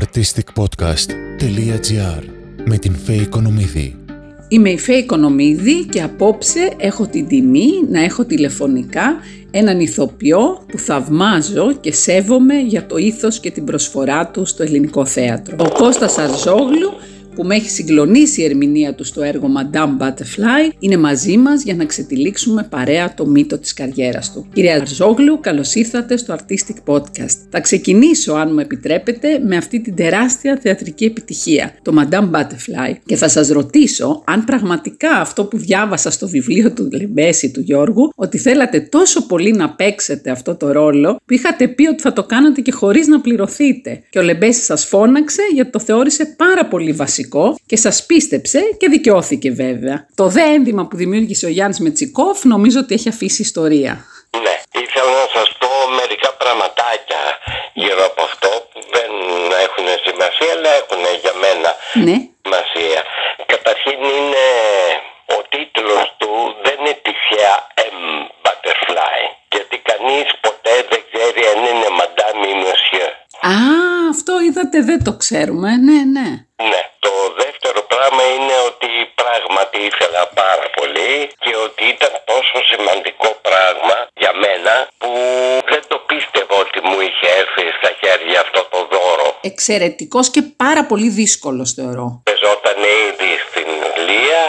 artisticpodcast.gr με την Φέη Οικονομίδη. Είμαι η Φέη Οικονομίδη και απόψε έχω την τιμή να έχω τηλεφωνικά έναν ηθοποιό που θαυμάζω και σέβομαι για το ήθος και την προσφορά του στο ελληνικό θέατρο. Ο Κώστας Αρζόγλου που με έχει συγκλονίσει η ερμηνεία του στο έργο Madame Butterfly, είναι μαζί μας για να ξετυλίξουμε παρέα το μύτο της καριέρας του. Κυρία Ζόγλου, καλώς ήρθατε στο Artistic Podcast. Θα ξεκινήσω, αν μου επιτρέπετε, με αυτή την τεράστια θεατρική επιτυχία, το Madame Butterfly, και θα σας ρωτήσω αν πραγματικά αυτό που διάβασα στο βιβλίο του Λεμπέση του Γιώργου, ότι θέλατε τόσο πολύ να παίξετε αυτό το ρόλο, που είχατε πει ότι θα το κάνατε και χωρίς να πληρωθείτε. Και ο Λεμπέση σας φώναξε γιατί το θεώρησε πάρα πολύ βασικό και σας πίστεψε και δικαιώθηκε βέβαια. Το δε ένδυμα που δημιούργησε ο Γιάννης Μετσικόφ νομίζω ότι έχει αφήσει ιστορία. Ναι, ήθελα να σας πω μερικά πραγματάκια γύρω από αυτό που δεν έχουν σημασία αλλά έχουν για μένα ναι. σημασία. Καταρχήν είναι ο τίτλος του δεν είναι τυχαία M Butterfly γιατί κανείς ποτέ δεν ξέρει αν είναι Madame ή Monsieur. Α, αυτό είδατε δεν το ξέρουμε, ναι, ναι. Ναι, το δεύτερο πράγμα είναι ότι πράγματι ήθελα πάρα πολύ και ότι ήταν τόσο σημαντικό πράγμα για μένα που δεν το πίστευα ότι μου είχε έρθει στα χέρια αυτό το δώρο. Εξαιρετικός και πάρα πολύ δύσκολος θεωρώ. Πεζόταν ήδη στην Λία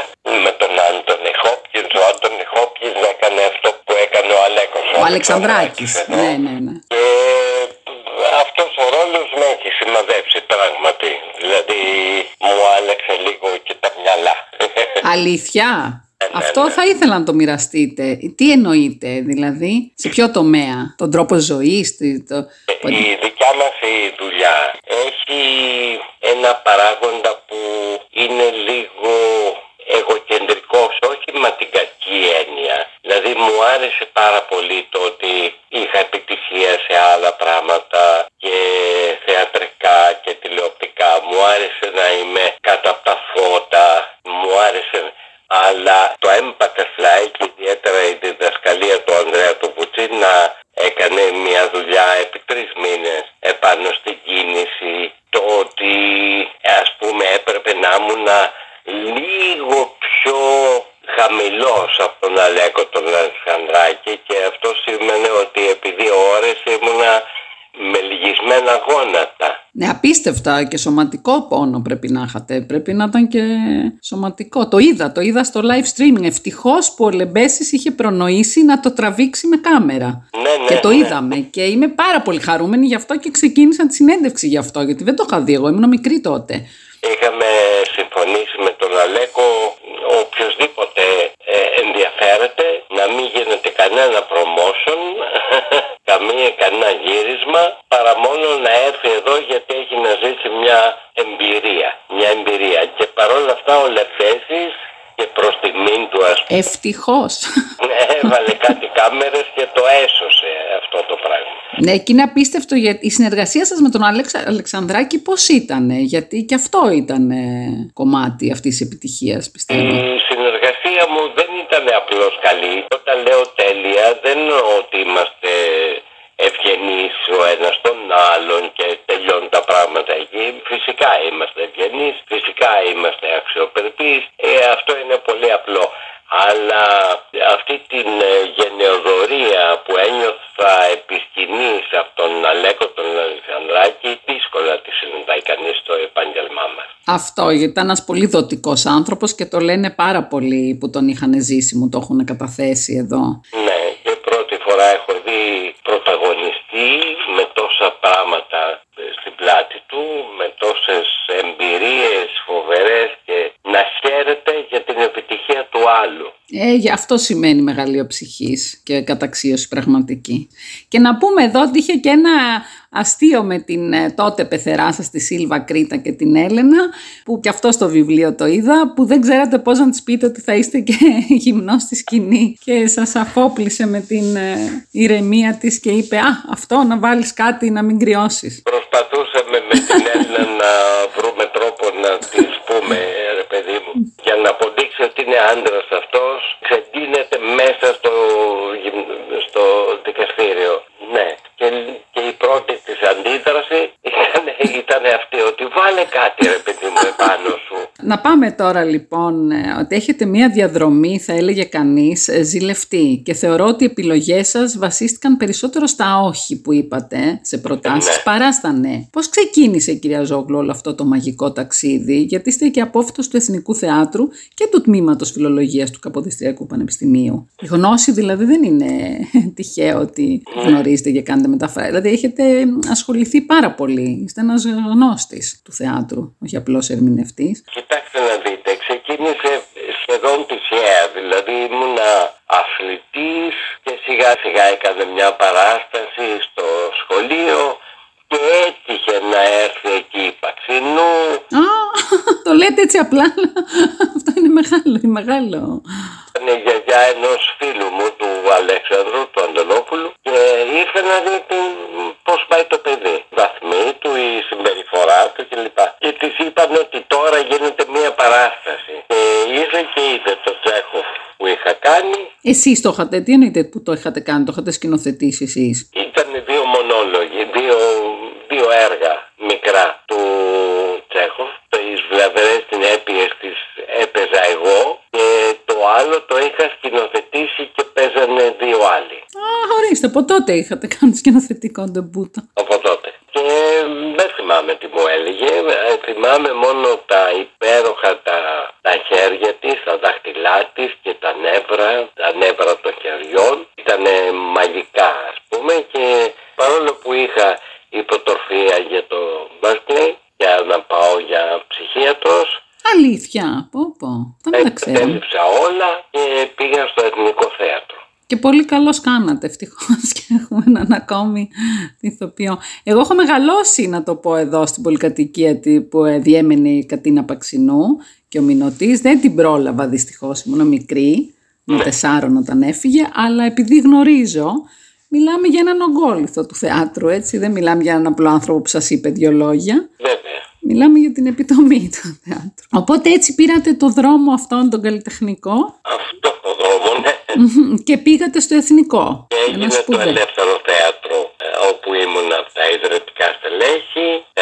με τον Άντωνη Χόπκινς. Ο Άντωνη Χόπκινς έκανε αυτό που έκανε ο Αλέκος. Ο Αλεξανδράκης, ναι, ναι, ναι. Και αυτός ο ρόλος με έχει σημαδέψει πράγματι. Δηλαδή μου άλλαξε λίγο και τα μυαλά. Αλήθεια; ναι, Αυτό ναι. θα ήθελα να το μοιραστείτε. Τι εννοείτε, δηλαδή, σε ποιο τομέα, τον τρόπο ζωής, το... το- Η δικιά μας η δουλειά έχει ένα παράγοντα που είναι λίγο εγωκεντρικός, όχι με την κακή έννοια. Δηλαδή μου άρεσε πάρα πολύ το ότι είχα επιτυχία σε άλλα πράγματα και θεατρικά και τηλεοπτικά. Μου άρεσε να είμαι κάτω από τα φώτα, μου άρεσε αλλά το Butterfly και ιδιαίτερα η διδασκαλία του Ανδρέα του Πουτσί να έκανε μια δουλειά επί τρεις μήνες επάνω στην κίνηση το ότι ας πούμε έπρεπε να ήμουν λίγο πιο χαμηλός από τον Αλέκο τον Αλεξανδράκη και αυτό σημαίνει ότι επί δύο ώρες ήμουνα με λυγισμένα γόνατα. Ναι, απίστευτα και σωματικό πόνο πρέπει να είχατε. Πρέπει να ήταν και σωματικό. Το είδα, το είδα στο live streaming. Ευτυχώς που ο Λεμπέσης είχε προνοήσει να το τραβήξει με κάμερα. Ναι, ναι, και το ναι. είδαμε. Και είμαι πάρα πολύ χαρούμενη γι' αυτό και ξεκίνησα τη συνέντευξη γι' αυτό. Γιατί δεν το είχα δει εγώ, ήμουν μικρή τότε. Είχαμε συμφωνήσει με τον Αλέκο οποιοδήποτε ε, ενδιαφέρεται να μην γίνεται κανένα promotion, καμία, κανένα γύρισμα, παρά μόνο να έρθει εδώ γιατί έχει να ζήσει μια εμπειρία. Μια εμπειρία. Και παρόλα αυτά ο Λεφέσης και προς τιμήν του ας πούμε Ευτυχώς. έβαλε κάτι κάμερες και το έσωσε αυτό το πράγμα. ναι, και είναι απίστευτο γιατί η συνεργασία σας με τον Αλέξα, Αλεξανδράκη πώς ήταν, γιατί και αυτό ήταν ε, κομμάτι αυτής της επιτυχίας πιστεύω. Η συνεργασία μου δεν ήταν απλώς καλή. Όταν λέω τέλεια δεν εννοώ ότι είμαστε ευγενείς ο ένας τον άλλον και τελειώνουν τα πράγματα εκεί. Φυσικά είμαστε ευγενείς, φυσικά είμαστε αξιοπρεπείς. Ε, αυτό είναι πολύ απλό. Αλλά αυτή την ε, γενεοδορία που ένιωθα επί σκηνής από τον Αλέκο τον Αλεξανδράκη δύσκολα τη συναντάει κανείς στο επάγγελμά μας. Αυτό, γιατί ήταν ένας πολύ δοτικός άνθρωπος και το λένε πάρα πολλοί που τον είχαν ζήσει, μου το έχουν καταθέσει εδώ. Ναι, και πρώτη φορά έχω δει πρωταγωνιστή με τόσα πράγματα ε, στην πλάτη του, με τόσες εμπειρίες φοβερές και να χαίρεται για την επιτυχία του άλλου. Ε, γι' αυτό σημαίνει μεγαλείο ψυχής και καταξίωση πραγματική. Και να πούμε εδώ ότι είχε και ένα αστείο με την ε, τότε πεθερά σας τη Σίλβα Κρήτα και την Έλενα που και αυτό στο βιβλίο το είδα που δεν ξέρατε πώς να της πείτε ότι θα είστε και γυμνός στη σκηνή και σας αφόπλησε με την ε, ηρεμία της και είπε «Α, αυτό να βάλεις κάτι να μην κρυώσεις». Προσπαθούσαμε με την Έλληνα να βρούμε τρόπο να της πούμε, ρε παιδί μου, για να αποδείξει ότι είναι άντρας αυτός, ξεντίνεται μέσα στο, γυμ- στο γλίτρασε ήταν, ε, ήταν αυτή ότι βάλε κάτι ρε μου επάνω σου. Να πάμε τώρα λοιπόν ε, ότι έχετε μία διαδρομή, θα έλεγε κανείς, ε, ζηλευτή και θεωρώ ότι οι επιλογές σας βασίστηκαν περισσότερο στα όχι που είπατε σε προτάσεις Ναι. παρά στα ναι. Πώς ξεκίνησε κυρία Ζόγλου όλο αυτό το μαγικό ταξίδι, γιατί είστε και απόφυτος του Εθνικού Θεάτρου και του Τμήματος Φιλολογίας του Καποδιστριακού Πανεπιστημίου. Η γνώση δηλαδή δεν είναι τυχαίο ότι γνωρίζετε και κάνετε μεταφράσει. Δηλαδή έχετε ασχοληθεί πάρα πολύ. Είστε ένας γνώστης του θεάτρου, όχι απλώς ερμηνευτής. Κοιτάξτε να δείτε, ξεκίνησε σχεδόν τυχαία, δηλαδή ήμουνα αθλητής και σιγά σιγά έκανε μια παράσταση στο σχολείο και έτυχε να έρθει εκεί η Παξινού. Α, το λέτε έτσι απλά, αλλά αυτό είναι μεγάλο, είναι μεγάλο. Ήταν η γιαγιά ενός φίλου μου, του Αλέξανδρου, του Αντωνόπουλου και ήρθε να δει τι- πώς πάει το παιδί. Η βαθμή του, η συμπεριφορά του κλπ. Και της είπαν ότι τώρα γίνεται μια παράσταση. Και ήρθε και είδε το τσέχο που είχα κάνει. Εσείς το είχατε, τι εννοείτε που το είχατε κάνει, το είχατε σκηνοθετήσει εσείς; Ήταν δύο μονόλογοι, δύο, δύο έργα μικρά του Τσέχοφ. Το «Εις βλαβερές συνέπειες της έπαιζα εγώ και το άλλο το είχα σκηνοθετήσει και παίζανε δύο άλλοι. Α, ορίστε, από τότε είχατε κάνει σκηνοθετικό ντεμπούτο. Θυμάμαι τι μου έλεγε. Ε, Θυμάμαι μόνο τα υπέροχα τα, τα χέρια της, τα δάχτυλά της και τα νεύρα, τα νεύρα των χεριών. Ήταν μαγικά ας πούμε και παρόλο που είχα υποτροφία για το Berkeley για να πάω για ψυχίατρος, Αλήθεια, πω πω, δεν τα ξέρω. έκλειψα όλα και πήγα στο Εθνικό Θέατρο. Και πολύ καλώς κάνατε ευτυχώς και έχουμε έναν ακόμη ηθοποιό. Εγώ έχω μεγαλώσει να το πω εδώ στην πολυκατοικία τη- που ε, διέμενε η Κατίνα Παξινού και ο Μινωτής. Δεν την πρόλαβα δυστυχώς, ήμουν μικρή, με τεσσάρων όταν έφυγε, αλλά επειδή γνωρίζω, μιλάμε για έναν ογκόλυθο του θεάτρου, έτσι. Δεν μιλάμε για έναν απλό άνθρωπο που σας είπε δύο λόγια. Βέβαια. Μιλάμε για την επιτομή του θεάτρου. Οπότε έτσι πήρατε το δρόμο αυτόν τον καλλιτεχνικό; Αυτό το δρόμο, ναι. και πήγατε στο εθνικό. Και Ένας έγινε το σπουδαίος. ελεύθερο θέατρο ε, όπου ήμουν από τα ιδρυτικά στελέχη, 4-5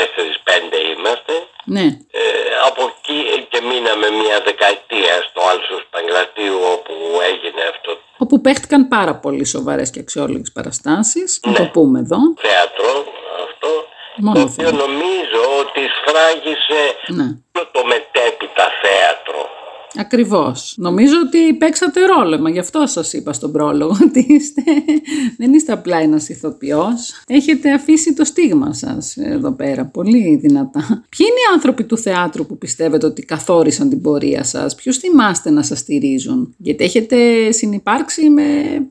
είμαστε. Ναι. Ε, από εκεί και μείναμε μια δεκαετία στο Άλσος Παγκλατίου όπου έγινε αυτό το Όπου παίχτηκαν πάρα πολύ σοβαρές και αξιόλογες παραστάσεις. Να το Ναι. πούμε εδώ. θέατρο αυτό Μόνο το οποίο θέατρο. νομίζω ότι σφράγισε Ναι. το, το μετέπειτα θέατρο. Ακριβώς. Νομίζω ότι παίξατε ρόλο, μα γι' αυτό σας είπα στον πρόλογο ότι είστε, δεν είστε απλά ένας ηθοποιός. Έχετε αφήσει το στίγμα σας εδώ πέρα, πολύ δυνατά. Ποιοι είναι οι άνθρωποι του θεάτρου που πιστεύετε ότι καθόρισαν την πορεία σας, ποιους θυμάστε να σας στηρίζουν; Γιατί έχετε συνυπάρξει με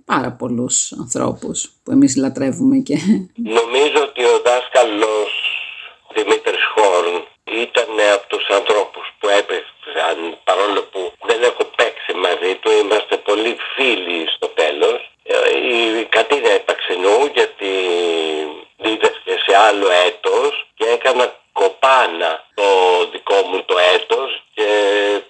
πάρα πολλούς ανθρώπους που εμείς λατρεύουμε και... Νομίζω ότι ο δάσκαλος Δημήτρης Χόρν ήταν από τους ανθρώπους που έπαιξαν παρόλο που δεν έχω παίξει μαζί του είμαστε πολύ φίλοι στο τέλος Ε, η Κατίνα Επαξινού γιατί δίδασκε σε άλλο έτος και έκανα κοπάνα το δικό μου το έτος και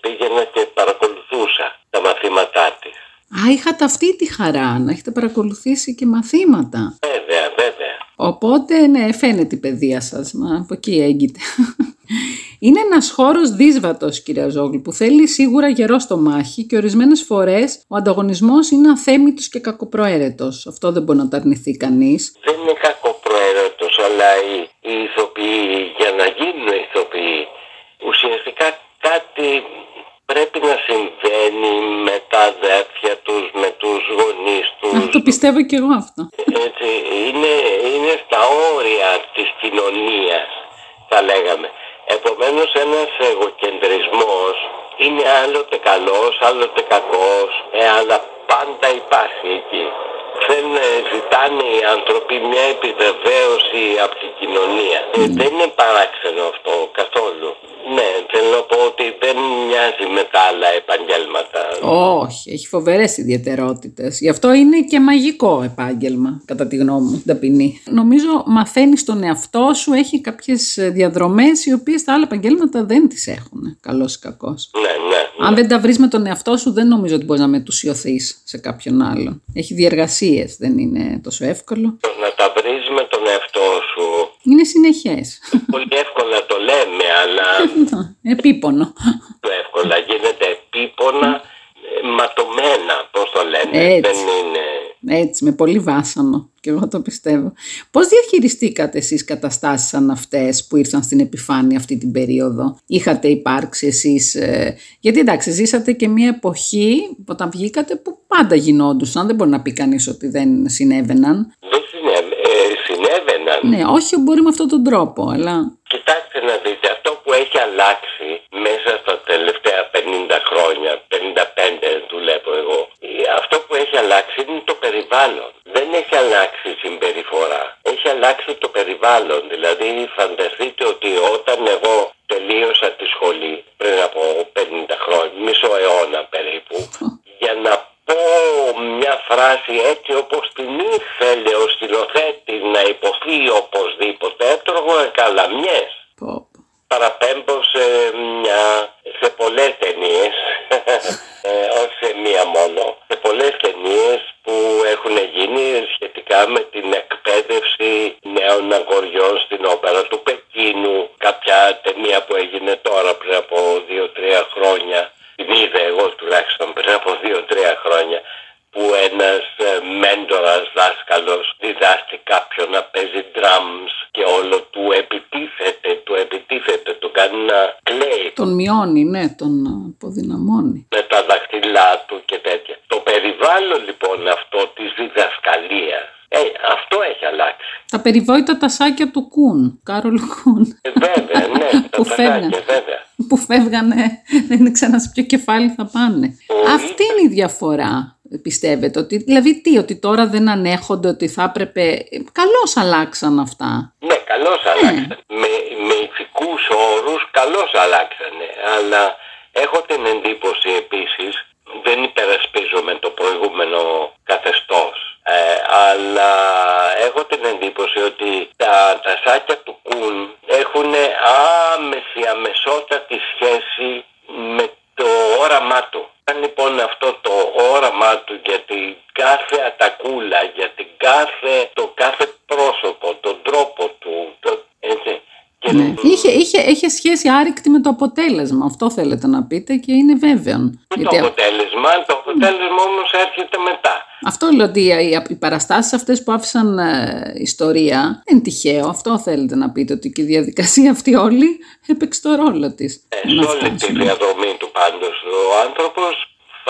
πήγαινα και παρακολουθούσα τα μαθήματά της. Α, είχατε αυτή τη χαρά να έχετε παρακολουθήσει και μαθήματα. Βέβαια, βέβαια. Οπότε, ναι, φαίνεται η παιδεία σας, μα από εκεί έγκυται. Είναι ένας χώρος δύσβατος, κυρία Ζόγλου, που θέλει σίγουρα γερό στο μάχη και ορισμένες φορές ο ανταγωνισμός είναι αθέμητος και κακοπροαίρετος. Αυτό δεν μπορεί να το αρνηθεί κανείς. δεν είναι κακοπροαίρετος, αλλά οι, οι ηθοποιοί για να γίνουν ηθοποιοί ουσιαστικά κάτι πρέπει να συμβαίνει με τα αδέρφια τους, με τους γονείς Α, τους. το πιστεύω κι εγώ αυτό. Έτσι, είναι, είναι στα όρια της κοινωνίας, θα λέγαμε. Επομένως ένας εγωκεντρισμός είναι άλλοτε καλός, άλλοτε κακός, ε, αλλά πάντα υπάρχει εκεί. Δεν ε, ζητάνε οι άνθρωποι μια επιβεβαίωση από την κοινωνία. Ε, δεν είναι παράξενο αυτό καθόλου. Ναι, θέλω να πω ότι δεν μοιάζει με τα άλλα επαγγέλματα. Όχι, έχει φοβερές ιδιαιτερότητες. Γι' αυτό είναι και μαγικό επάγγελμα, κατά τη γνώμη μου, ταπεινή. Νομίζω μαθαίνεις τον εαυτό σου, έχει κάποιες διαδρομές οι οποίες τα άλλα επαγγέλματα δεν τις έχουν, καλός ή κακός. Ναι, ναι. Αν δεν τα βρεις με τον εαυτό σου, δεν νομίζω ότι μπορείς να μετουσιωθείς σε κάποιον άλλον. Έχει διεργασίες, δεν είναι τόσο εύκολο. Το να τα βρεις με τον εαυτό σου; Είναι είναι συνεχές. Πολύ εύκολα το λέμε, αλλά Επίπονο. πιο εύκολα γίνεται επίπονα, ε, ματωμένα, πώς το λένε. Έτσι. Δεν είναι... Έτσι, με πολύ βάσανο. Και εγώ το πιστεύω. Πώς διαχειριστήκατε εσείς καταστάσεις σαν αυτές που ήρθαν στην επιφάνεια αυτή την περίοδο; Είχατε υπάρξει εσείς... ε, γιατί εντάξει, ζήσατε και μια εποχή όταν βγήκατε που πάντα γινόντουσαν. Δεν μπορεί να πει κανείς ότι δεν συνέβαιναν. Δεν συνέβη, ε, συνέβαιναν. Ναι, όχι μπορεί με αυτόν τον τρόπο, αλλά... Κοιτάξτε να δείτε, αυτό που έχει αλλάξει μέσα στα αλλάξει είναι το περιβάλλον. Δεν έχει αλλάξει η συμπεριφορά. Έχει αλλάξει το περιβάλλον. Δηλαδή φανταστείτε ότι όταν εγώ τελείωσα τη σχολή πριν από 50 χρόνια, μισό αιώνα περίπου, για να πω μια φράση έτσι όπως την ήθελε ο σκηνοθέτη να υποθεί οπωσδήποτε, έτρωγα καλαμιές Πω, πω. παραπέμπω σε, μια, σε πολλές ταινίες, ε, όχι σε μία μόνο, σε πολλές ταινίες που έχουν γίνει σχετικά με την εκπαίδευση νέων αγοριών στην όπερα του Πεκίνου. Κάποια ταινία που έγινε τώρα πριν από δύο-τρία χρόνια, την είδα εγώ τουλάχιστον πριν από δύο-τρία χρόνια, που ένας ε, μέντορας δάσκαλος διδάσκει κάποιον να παίζει drums και όλο του επιτίθεται, κλαίει Τον μειώνει, ναι, τον αποδυναμώνει. με τα δαχτυλά του και τέτοια. Το περιβάλλον λοιπόν αυτό της διδασκαλίας, ε, αυτό έχει αλλάξει. Τα περιβόητα τα σάκια του Κουν, Κάρολ Κουν. Ε, βέβαια, ναι, τα Που ταγάκια, φεύγαν. βέβαια. που φεύγανε, δεν ήξερα σε ποιο κεφάλι θα πάνε. Ο Αυτή είναι η διαφορά, πιστεύετε. Ότι, δηλαδή τι, ότι τώρα δεν ανέχονται ότι θα έπρεπε... Καλώς αλλάξαν αυτά. Ναι, καλώς αλλάξανε. Με, με ηθικούς όρους καλώς αλλάξανε. Αλλά έχω την εντύπωση επίσης, δεν υπερασπίζομαι το προηγούμενο καθεστώς, ε, αλλά έχω την εντύπωση ότι τα, τα σάκια του Κουν έχουν άμεση, αμεσότατη σχέση με το όραμά του. Αν λοιπόν αυτό το όραμά του για την κάθε ατακούλα, για την κάθε, το κάθε πρόσωπο, Ναι. Είχε, είχε, είχε σχέση άρρηκτη με το αποτέλεσμα. Αυτό θέλετε να πείτε και είναι βέβαιο. το αποτέλεσμα, το αποτέλεσμα όμως έρχεται μετά. αυτό λέω ότι οι, οι παραστάσεις αυτές που άφησαν ε, ιστορία δεν είναι τυχαίο. Αυτό θέλετε να πείτε ότι και η διαδικασία αυτή όλη έπαιξε το ρόλο της. Ε, να σε όλη τη φτάσουμε. διαδρομή του πάντως ο άνθρωπος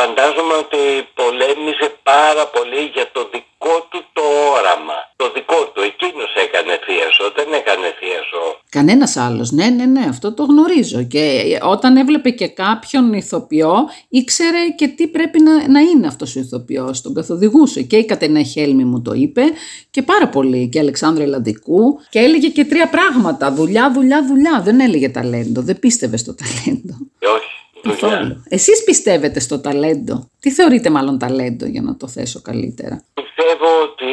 φαντάζομαι ότι πολέμησε πάρα πολύ για το δικό του το όραμα. Το δικό του. Εκείνος έκανε θίασο, δεν έκανε θίασο. Κανένας άλλος, ναι, ναι, ναι, αυτό το γνωρίζω. Και όταν έβλεπε και κάποιον ηθοποιό, ήξερε και τι πρέπει να, να είναι αυτός ο ηθοποιός, τον καθοδηγούσε. Και η Κατερίνα Χέλμη μου το είπε και πάρα πολύ. Και η Αλεξάνδρα Ελλαδικού. Και έλεγε και τρία πράγματα. Δουλειά, δουλειά, δουλειά. Δεν έλεγε ταλέντο. Δεν πίστευε στο ταλέντο. Και όχι, δουλειά. Καθόλου. Εσείς πιστεύετε στο ταλέντο; Τι θεωρείτε μάλλον ταλέντο για να το θέσω καλύτερα; Πιστεύω ότι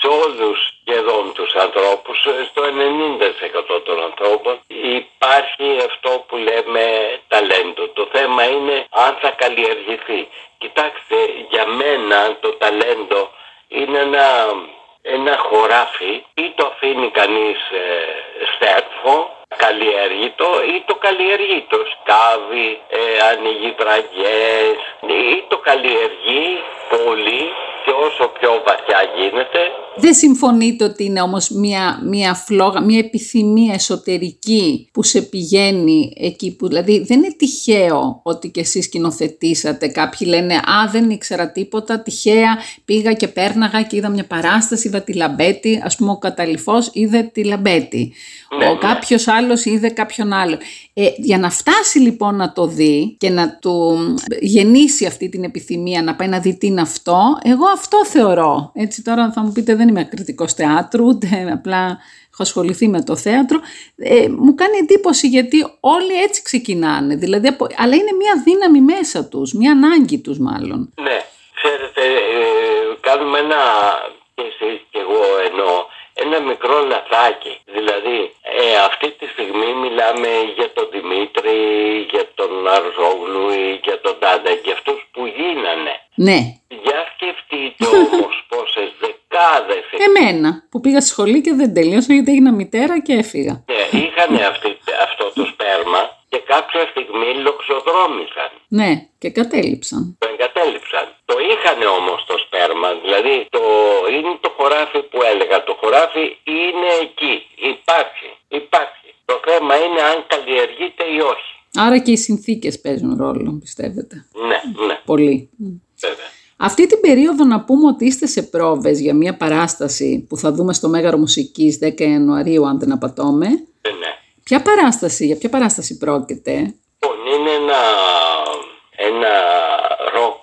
σε όλους σχεδόν τους ανθρώπους, στο 90% των ανθρώπων υπάρχει αυτό που λέμε ταλέντο. Το θέμα είναι αν θα καλλιεργηθεί. Κοιτάξτε, για μένα το ταλέντο είναι ένα, ένα χωράφι ή το αφήνει κανείς ε, στέρφο, καλλιέργητο ή το καλλιεργεί, το σκάβει, ε, ανοίγει βραγιές ή το καλλιεργεί πολύ και όσο πιο βαθιά γίνεται Δεν συμφωνείτε ότι είναι όμως μια, μια φλόγα, μια επιθυμία εσωτερική που σε πηγαίνει εκεί που, δηλαδή δεν είναι τυχαίο ότι και εσείς σκηνοθετήσατε. Κάποιοι λένε «Α, δεν ήξερα τίποτα, τυχαία πήγα και πέρναγα και είδα μια παράσταση, είδα τη Λαμπέτη, ας πούμε ο Καταλειφός είδε τη Λαμπέτη». Ναι, ο ναι. κάποιος άλλος είδε κάποιον άλλο. Ε, για να φτάσει λοιπόν να το δει και να του γεννήσει αυτή την επιθυμία να πάει να δει τι είναι αυτό, εγώ αυτό θεωρώ. Έτσι τώρα θα μου πείτε δεν είμαι κριτικός θεάτρου, ούτε απλά έχω ασχοληθεί με το θέατρο. Ε, μου κάνει εντύπωση γιατί όλοι έτσι ξεκινάνε. Δηλαδή, από- αλλά είναι μια δύναμη μέσα τους, μια ανάγκη τους μάλλον. Ναι, ξέρετε, ε, κάνουμε ένα, και εσείς και εγώ εννοώ, ένα μικρό λαθάκι. Δηλαδή, ε, αυτή τη στιγμή μιλάμε για τον Δημήτρη, για τον Αρζόγλου ή για τον Τάντα, για αυτούς που γίνανε. Ναι, Για σκεφτείτε όμως πόσες δεκάδες Εμένα, που πήγα στη σχολή και δεν τελείωσα γιατί έγινα μητέρα και έφυγα. Ναι, είχαν αυτή, αυτό το σπέρμα και κάποια στιγμή λοξοδρόμησαν. Ναι, και κατέληψαν. Το εγκατέλειψαν. Το είχαν όμως το σπέρμα, δηλαδή το, είναι το χωράφι που έλεγα. Το χωράφι είναι εκεί, υπάρχει, υπάρχει. Το θέμα είναι αν καλλιεργείται ή όχι. Άρα και οι συνθήκες παίζουν ρόλο, πιστεύετε. Ναι, ναι, Πολύ. βέβαια. Αυτή την περίοδο να πούμε ότι είστε σε πρόβες για μια παράσταση που θα δούμε στο Μέγαρο Μουσικής 10 Ιανουαρίου, αν δεν απατώμε. Ε, ναι. Ποια παράσταση, για ποια παράσταση πρόκειται; Λοιπόν, είναι ένα, ένα rock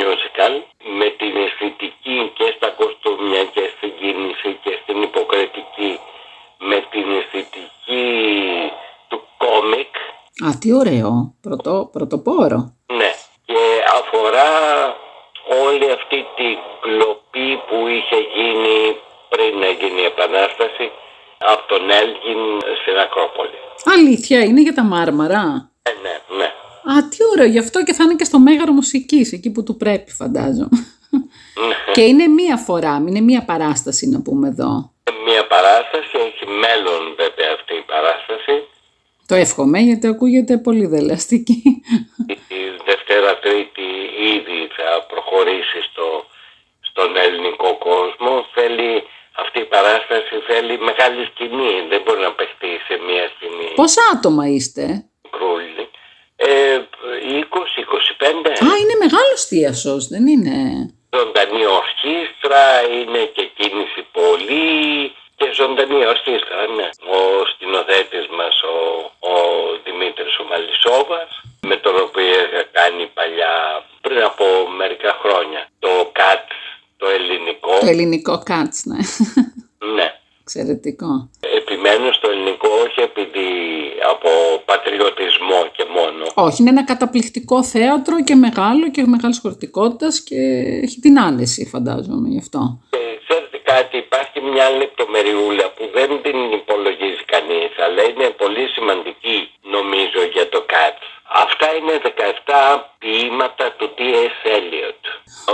musical με την αισθητική και στα κοστούμια και στην κίνηση και στην υποκριτική με την αισθητική του κόμικ Α, τι ωραίο. Πρωτο, πρωτοπόρο. ναι και αφορά όλη αυτή την κλοπή που είχε γίνει πριν να γίνει η Επανάσταση από τον Έλγιν στην Ακρόπολη. Αλήθεια, είναι για τα μάρμαρα; Ε, ναι, ναι. Α, τι ωραίο. Γι' αυτό και θα είναι και στο Μέγαρο Μουσικής, εκεί που του πρέπει, φαντάζομαι. και είναι μία φορά, είναι μία παράσταση να πούμε εδώ. Μια παράσταση, έχει μέλλον βέβαια αυτή η παράσταση. Το εύχομαι γιατί ακούγεται πολύ δελαστική. Η Δευτέρα Τρίτη ήδη θα προχωρήσει στο, στον ελληνικό κόσμο. Θέλει, αυτή η παράσταση θέλει μεγάλη σκηνή. Δεν μπορεί να παιχτεί σε μια σκηνή Πόσα άτομα είστε; κρούλη. Ε, 20-25 Α, είναι μεγάλος θίασος, δεν είναι; ζωντανή ορχήστρα, είναι και κίνηση πολύ και ζωντανή ορχήστρα, ναι. Ο σκηνοθέτης μας, ο, ο Δημήτρης ο Μαλισσόβας, με τον οποίο είχα κάνει παλιά, πριν από μερικά χρόνια, το ΚΑΤ, το ελληνικό, Το ελληνικό κάτς, ναι. ναι. Εξαιρετικό. Επιμένω στο ελληνικό όχι επειδή από πατριωτισμό και μόνο. Όχι, είναι ένα καταπληκτικό θέατρο και μεγάλο και μεγάλης χωρητικότητας και έχει την άνεση, φαντάζομαι, γι' αυτό. Ε, ξέρετε κάτι, υπάρχει μια λεπτομεριούλα που δεν την υπολογίζει κανείς, αλλά είναι πολύ σημαντική νομίζω για το ΚΑΤ. Αυτά είναι 17 ποίηματα του T.S. Eliot.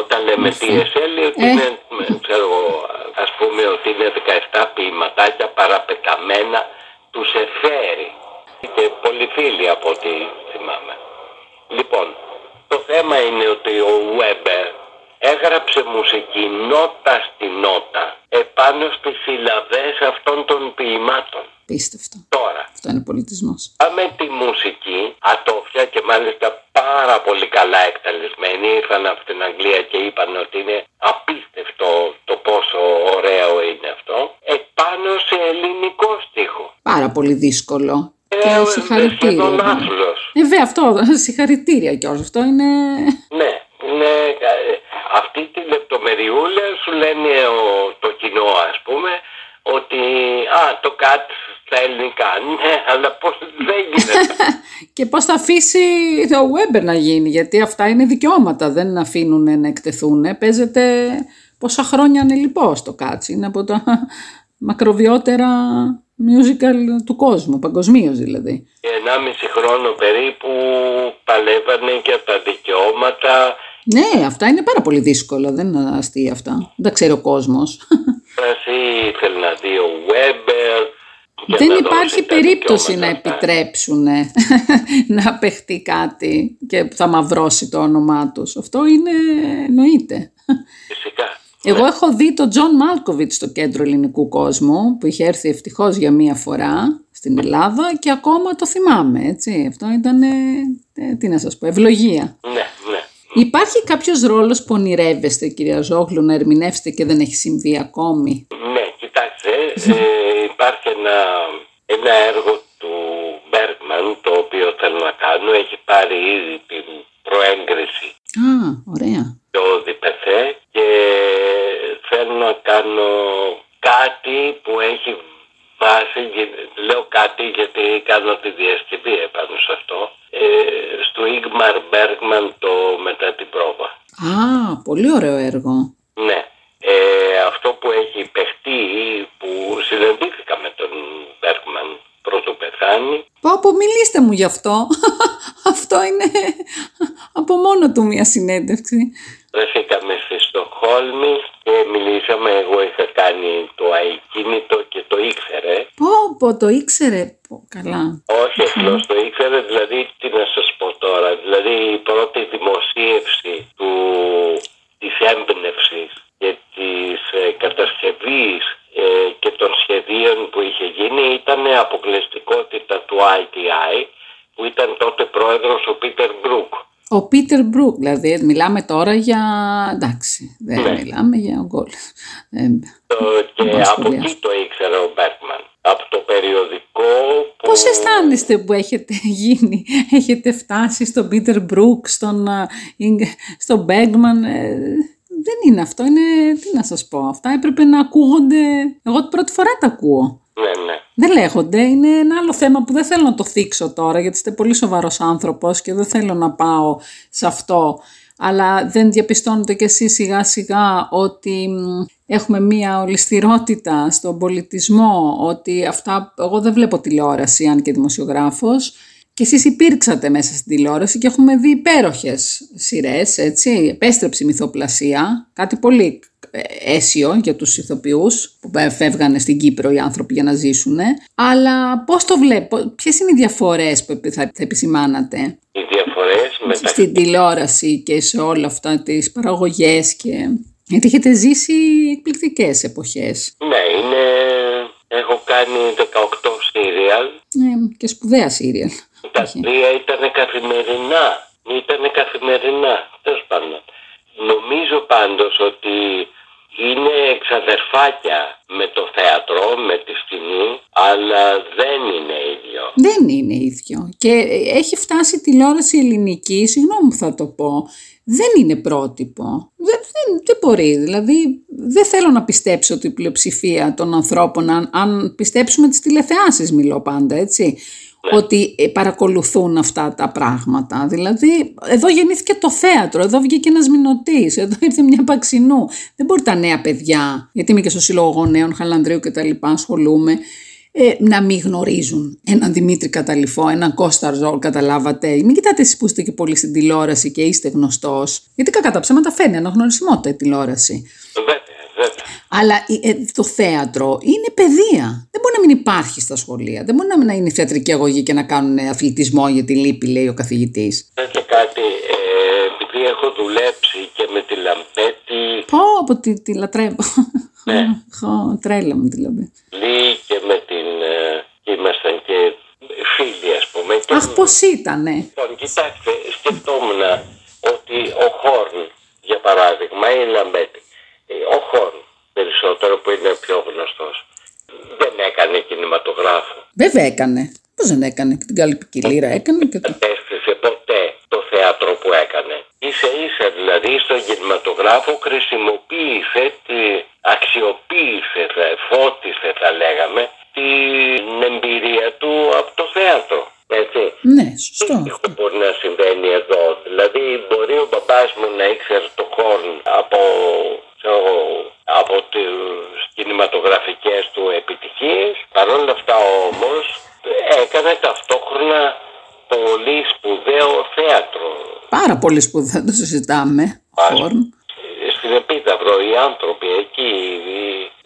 Όταν λέμε T.S. Eliot Ε. είναι, ξέρω εγώ, ας πούμε ότι είναι 17 ποιηματάκια παραπεταμένα του Σεφέρι και πολλοί φίλοι από ό,τι θυμάμαι. Λοιπόν, το θέμα είναι ότι ο Βέμπερ έγραψε μουσική νότα στη νότα επάνω στις συλλαβές αυτών των ποιημάτων. Πίστευτο. Τώρα, Αυτό είναι πολιτισμός. πάμε τη μουσική, ατόφια και μάλιστα πάρα πολύ καλά εκτελεσμένη. Ήρθαν από την Αγγλία και είπαν ότι είναι απίστευτο το πόσο ωραίο είναι αυτό. Επάνω σε ελληνικό στίχο. Πάρα πολύ δύσκολο. Ε, Και ε, συγχαρητήρια. σχεδόν ναι. άθλος. Ε, βέβαια, αυτό. Συγχαρητήρια κιόλας. Αυτό είναι. Ναι, ναι, ε, αυτή τη λεπτομεριούλα σου λένε ο, το κοινό ας πούμε ότι α, το ΚΑΤ στα ελληνικά. Ναι, αλλά πώς δεν γίνεται. και πώς θα αφήσει το Weber να γίνει, γιατί αυτά είναι δικαιώματα, δεν αφήνουν να εκτεθούν. Παίζεται πόσα χρόνια είναι λοιπόν το κάτσι, είναι από τα μακροβιότερα musical του κόσμου, παγκοσμίως δηλαδή. Και 1,5 χρόνο περίπου παλεύανε για τα δικαιώματα. Ναι, αυτά είναι πάρα πολύ δύσκολα, δεν είναι αστεία αυτά. Δεν τα ξέρει ο κόσμος. Πράσι ήθελε να δει ο Βέμπερ. Για δεν να υπάρχει δώσει τα περίπτωση να δικαιώματα αυτά. επιτρέψουν να παιχτεί κάτι και που θα μαυρώσει το όνομά τους. Αυτό είναι, εννοείται. Φυσικά. Εγώ έχω δει τον Τζον Μάλκοβιτς στο κέντρο ελληνικού κόσμου που είχε έρθει ευτυχώς για μία φορά στην Ελλάδα και ακόμα το θυμάμαι, έτσι. Αυτό ήταν, ε, ε, τι να σας πω, ευλογία. Ναι, ναι. Υπάρχει κάποιος ρόλος που ονειρεύεστε, κυρία Ζόγλου, να ερμηνεύσετε και δεν έχει συμβεί ακόμη; Ναι, κοιτάξτε, ε, υπάρχει ένα, ένα έργο του Μπέρκμαν το οποίο θέλω να κάνω. Έχει πάρει ήδη την προέγκριση Α, ωραία. το διπεθέ και θέλω να κάνω κάτι που έχει βάση, λέω κάτι γιατί κάνω τη διασκευή επάνω σε αυτό, ε, στο Ίγμαρ Μπέρκμαν το μετά την πρόβα. Α, πολύ ωραίο έργο. Ναι. Ε, αυτό που έχει παιχτεί, που συναντήθηκα με τον Μπέρκμαν πρώτο πεθάνει, Πω, πω, μιλήστε μου γι' αυτό. αυτό είναι από μόνο του μια συνέντευξη. βρεθήκαμε στη Στοκχόλμη και και μιλήσαμε. Εγώ είχα κάνει το αεκίνητο και το ήξερε. Πω, πω, το ήξερε. Πω, καλά. Όχι απλώς το ήξερε, δηλαδή τι να σας πω τώρα. Δηλαδή η πρώτη δημοσίευση του, της έμπνευση και της ε, κατασκευής ε, και των σχεδίων που είχε γίνει ήταν αποκλειστικότητα του ITI που ήταν τότε πρόεδρος ο Πίτερ Μπρουκ. Ο Πίτερ Μπρουκ, δηλαδή μιλάμε τώρα για. εντάξει, δεν Ναι. μιλάμε για γκολ. Ε, Το- και μπορώ να από σχολιάσω. εκεί το ήξερε ο Μπέρκμαν. Από το περιοδικό που... Πώς αισθάνεστε που έχετε γίνει, έχετε φτάσει στον Πίτερ Μπρουκ, στον, α, Ιγ- στον Μπέγκμαν. ε, δεν είναι αυτό, είναι, τι να σας πω, αυτά έπρεπε να ακούγονται, εγώ την πρώτη φορά τα ακούω. Ναι, ναι. Δεν λέγονται, είναι ένα άλλο θέμα που δεν θέλω να το θίξω τώρα, γιατί είστε πολύ σοβαρός άνθρωπος και δεν θέλω να πάω σε αυτό. Αλλά δεν διαπιστώνετε κι εσείς σιγά σιγά ότι μ, έχουμε μία ολιστηρότητα στον πολιτισμό, ότι αυτά, εγώ δεν βλέπω τηλεόραση αν και δημοσιογράφος, και εσείς υπήρξατε μέσα στην τηλεόραση και έχουμε δει υπέροχες σειρές, έτσι, επέστρεψη μυθοπλασία, κάτι πολύ ε, αίσιο για τους ηθοποιούς που ε, φεύγανε στην Κύπρο οι άνθρωποι για να ζήσουν. Αλλά πώς το βλέπω, ποιες είναι οι διαφορές που επι- θα, θα επισημάνατε; Οι διαφορές μεταξύ... στην τηλεόραση και σε όλα αυτά τις παραγωγές και... Γιατί έχετε ζήσει εκπληκτικές εποχές Ναι, είναι... Έχω κάνει 18 σύριαλ. ε, και σπουδαία σύριαλ. Τα τρία ήταν καθημερινά. Ήταν καθημερινά. Τέλος πάντων. Νομίζω πάντως ότι είναι εξαδερφάκια με το θέατρο, με τη σκηνή, αλλά δεν είναι ίδιο. Δεν είναι ίδιο. Και έχει φτάσει η τηλεόραση ελληνική, συγγνώμη που θα το πω, δεν είναι πρότυπο. Δεν, δεν, δεν μπορεί. Δηλαδή, δεν θέλω να πιστέψω ότι η πλειοψηφία των ανθρώπων, αν, αν πιστέψουμε τις τηλεθεάσεις μιλώ πάντα, έτσι, ότι ε, παρακολουθούν αυτά τα πράγματα. Δηλαδή, εδώ γεννήθηκε το θέατρο, εδώ βγήκε ένας μηνωτής, εδώ ήρθε μια παξινού. Δεν μπορεί τα νέα παιδιά, γιατί είμαι και στο Σύλλογο Γονέων, Χαλανδρίου και τα λοιπά, ασχολούμαι, ε, να μην γνωρίζουν έναν Δημήτρη Καταληφό, έναν Κώστα Ζόλ, καταλάβατε. Μην κοιτάτε εσείς που είστε και πολύ στην τηλεόραση και είστε γνωστός. Γιατί κακά τα ψέματα φέρνει αναγνωρισιμότητα η τηλεόραση. Βέβαια, βέβαια. Αλλά ε, το θέατρο είναι παιδεία. Δεν μπορεί να μην υπάρχει στα σχολεία. Δεν μπορεί να μην να είναι θεατρική αγωγή και να κάνουν αθλητισμό για τη λύπη, λέει ο καθηγητής. Να και κάτι, ε, επειδή έχω δουλέψει και με τη Λαμπέτη Πω από τη, τη λατρεύω. Ναι. Χω, τρέλα μου δηλαδή. Λί και με την... Ε, και ήμασταν και φίλοι ας πούμε. Και Αχ, πώς ήτανε. Λοιπόν, κοιτάξτε, σκεφτόμουν ότι ο Χορν, για παράδειγμα, ή η Λαμπέτη, ε, ο Χορν περισσότερο που είναι πιο γνωστός, δεν έκανε κινηματογράφο. Βέβαια έκανε. Πώς δεν έκανε. Και την καλή ποικιλήρα έκανε και το... Έστησε ποτέ το θέατρο που έκανε. Ίσα ίσα δηλαδή στον κινηματογράφο χρησιμοποίησε, τη, αξιοποίησε, θα- φώτισε θα λέγαμε, την εμπειρία του από το θέατρο. Έτσι. Ναι, σωστό. Αυτό μπορεί να συμβαίνει εδώ. Δηλαδή, μπορεί ο μπαμπάς μου να ήξερε το χόρν από, ξέρω εγώ, από τις κινηματογραφικές του επιτυχίες. Παρ' όλα αυτά όμως, έκανε ταυτόχρονα πολύ σπουδαίο θέατρο. Πάρα πολύ σπουδαίο, δεν το συζητάμε. Πάρα. Χόρν. Στην Επίταυρο οι άνθρωποι εκεί...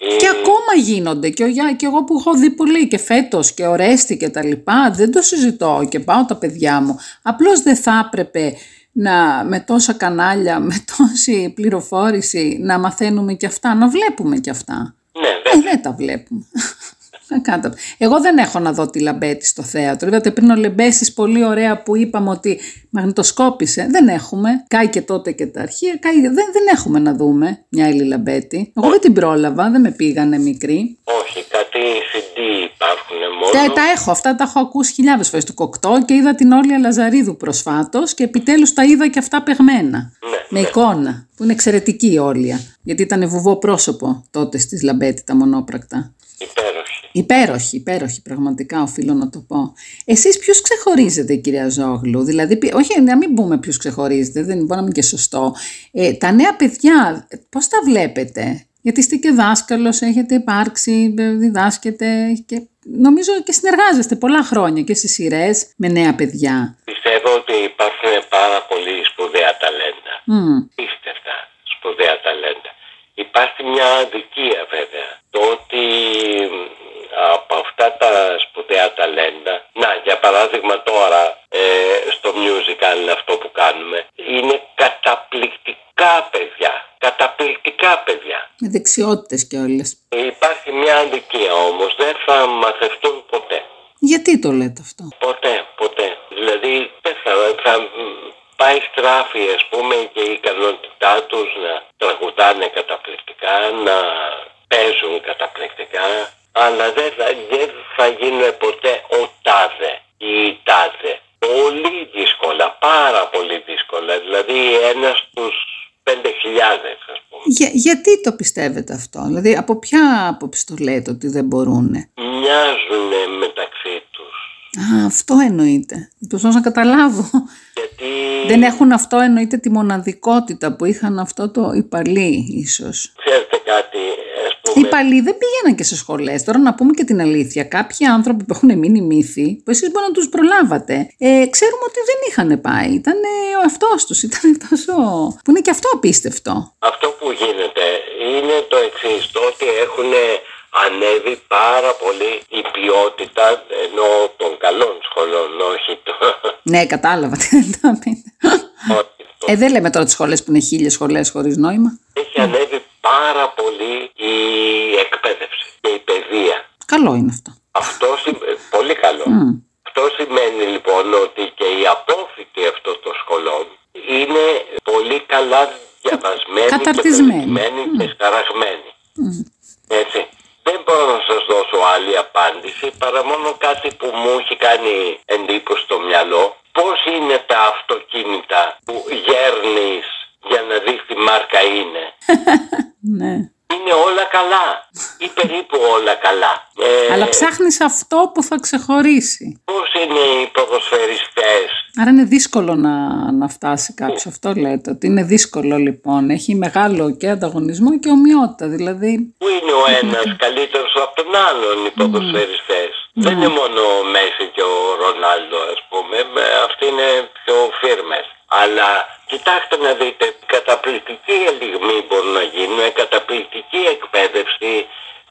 οι- οι- Και ακόμα γίνονται. Και, ο, Γιά- και εγώ που έχω δει πολύ και φέτος και ορέστη και τα λοιπά, δεν το συζητώ και πάω τα παιδιά μου. Απλώς δεν θα έπρεπε να, με τόσα κανάλια, με τόση πληροφόρηση να μαθαίνουμε και αυτά, να βλέπουμε και αυτά. Ναι, Ε, βέβαια. δεν τα βλέπουμε. Κάτω. Εγώ δεν έχω να δω τη Λαμπέτη στο θέατρο. Είδατε πριν ο Λεμπέσης πολύ ωραία που είπαμε ότι μαγνητοσκόπησε. Δεν έχουμε. Κάηκε τότε και τα αρχεία. Κάηκε... Δεν, δεν έχουμε να δούμε μια Έλλη Λαμπέτη. Εγώ δεν την πρόλαβα, δεν με πήγαν μικρή. Όχι, κάτι CD υπάρχουν μόνο. Τα, τα έχω, αυτά τα έχω ακούσει χιλιάδες φορές του Κοκτό και είδα την Όλια Λαζαρίδου προσφάτως και επιτέλους τα είδα και αυτά παιγμένα. Ναι, με εικόνα, που είναι εξαιρετική η Όλια. Γιατί ήταν βουβό πρόσωπο τότε στις Λαμπέτη τα μονόπρακτα. Υπέροχη. Υπέροχη, υπέροχη, πραγματικά οφείλω να το πω. Εσείς ποιους ξεχωρίζετε, κυρία Ζόγλου, δηλαδή, ποι- όχι να μην πούμε ποιους ξεχωρίζετε, δεν μπορεί να μην είναι και σωστό. Ε, τα νέα παιδιά, πώς τα βλέπετε, γιατί είστε και δάσκαλος, έχετε υπάρξει, ε, διδάσκετε και νομίζω και συνεργάζεστε πολλά χρόνια και στις σειρές με νέα παιδιά. Πιστεύω ότι υπάρχουν πάρα πολύ σπουδαία ταλέντα. Μμ. Πίστευτα σπουδαία ταλέντα. υπάρχει μια αδικία βέβαια. Το ότι από αυτά τα σπουδαία ταλέντα, να για παράδειγμα τώρα ε, στο musical αυτό που κάνουμε, είναι καταπληκτικά παιδιά. Καταπληκτικά παιδιά. Με δεξιότητες και όλες. Υπάρχει μια αδικία όμως, δεν θα μαθευτούν ποτέ. Γιατί το λέτε αυτό; Ποτέ, ποτέ. Δηλαδή δεν θα, θα πάει στράφη ας πούμε και η ικανότητά τους να τραγουδάνε καταπληκτικά, να παίζουν καταπληκτικά αλλά δεν θα, δεν θα γίνουν ποτέ ο τάδε ή η τάδε. Πολύ δύσκολα, πάρα πολύ δύσκολα. Δηλαδή ένας στους πέντε χιλιάδες ας πούμε. Για, γιατί το πιστεύετε αυτό, δηλαδή από ποια άποψη το λέτε ότι δεν μπορούν. Μοιάζουν μεταξύ τους. Α, αυτό εννοείται. Προσπαθώ να καταλάβω. Γιατί Δεν έχουν αυτό εννοείται τη μοναδικότητα που είχαν αυτό το οι παλιοί ίσως. ξέρετε κάτι, ας Οι πούμε, παλιοί δεν πήγαιναν και σε σχολές. Τώρα να πούμε και την αλήθεια. Κάποιοι άνθρωποι που έχουν μείνει μύθοι, που εσείς μπορεί να τους προλάβατε, ε, ξέρουμε ότι δεν είχαν πάει. Ήταν ο αυτός τους. Ήταν τόσο... που είναι και αυτό απίστευτο. αυτό που γίνεται είναι το εξής το ότι έχουν ανέβει πάρα πολύ η ποιότητα ενώ των καλών σχολών, όχι το... Ναι, κατάλαβα τι θέλετε να πείτε. Όχι το Ε, δεν λέμε τώρα τις σχολές που είναι χίλιες σχολές χωρίς νόημα. Έχει ανέβει πάρα πολύ η εκπαίδευση και η παιδεία. Καλό είναι αυτό. Αυτό σημα- πολύ καλό. Μμ. Αυτό σημαίνει λοιπόν ότι και οι απόφοιτοι αυτών των σχολών είναι πολύ καλά διαβασμένοι Καταρτισμένοι. και παιδισμένοι και σκαραγμένοι. Έτσι. Δεν μπορώ να σας δώσω άλλη απάντηση παρά μόνο κάτι που μου έχει κάνει εντύπωση στο μυαλό. Πώς είναι τα αυτοκίνητα που γέρνεις για να δεις τι μάρκα είναι; Ναι. Είναι όλα καλά ή περίπου όλα καλά; Ε, Αλλά ψάχνεις αυτό που θα ξεχωρίσει. Πώς είναι οι ποδοσφαιριστές; Άρα είναι δύσκολο να, να φτάσει κάποιος. Αυτό λέτε. Ότι είναι δύσκολο λοιπόν. Έχει μεγάλο και ανταγωνισμό και ομοιότητα. Δηλαδή. Πού είναι ο ένας καλύτερος από τον άλλον οι ποδοσφαιριστές; Δεν είναι μόνο ο Μέση και ο Ρονάλντο ας πούμε. με- Αυτοί είναι πιο φίρμες. Αλλά κοιτάξτε να δείτε, καταπληκτική ελιγμή μπορούν να γίνουν, καταπληκτική εκπαίδευση,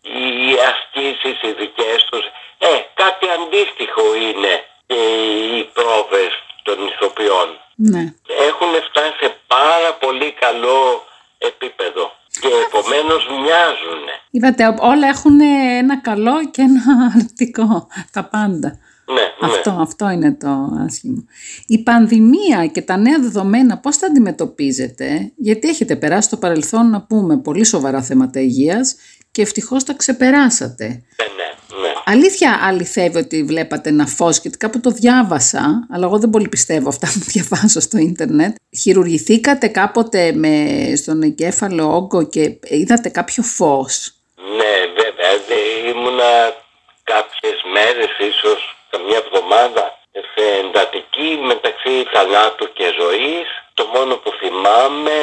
οι ασκήσεις οι δικές τους. Ε, κάτι αντίστοιχο είναι και οι πρόβες των ηθοποιών. Ναι. Έχουν φτάσει σε πάρα πολύ καλό επίπεδο και επομένως μοιάζουν. Είδατε, όλα έχουν ένα καλό και ένα αρνητικό. Τα πάντα. Ναι, ναι. Αυτό, αυτό είναι το άσχημο. Η πανδημία και τα νέα δεδομένα πώς τα αντιμετωπίζετε, γιατί έχετε περάσει στο παρελθόν να πούμε πολύ σοβαρά θέματα υγείας και ευτυχώς τα ξεπεράσατε. Ναι, ναι, ναι. Αλήθεια αληθεύει ότι βλέπατε ένα φως, γιατί κάπου το διάβασα, αλλά εγώ δεν πολύ πιστεύω αυτά που διαβάζω στο ίντερνετ. Χειρουργηθήκατε κάποτε με, στον εγκέφαλο όγκο και είδατε κάποιο φως; Ναι, βέβαια. δε- Ήμουνα κάποιες μέρες, ίσως καμιά εβδομάδα, σε εντατική μεταξύ θανάτου και ζωής. Το μόνο που θυμάμαι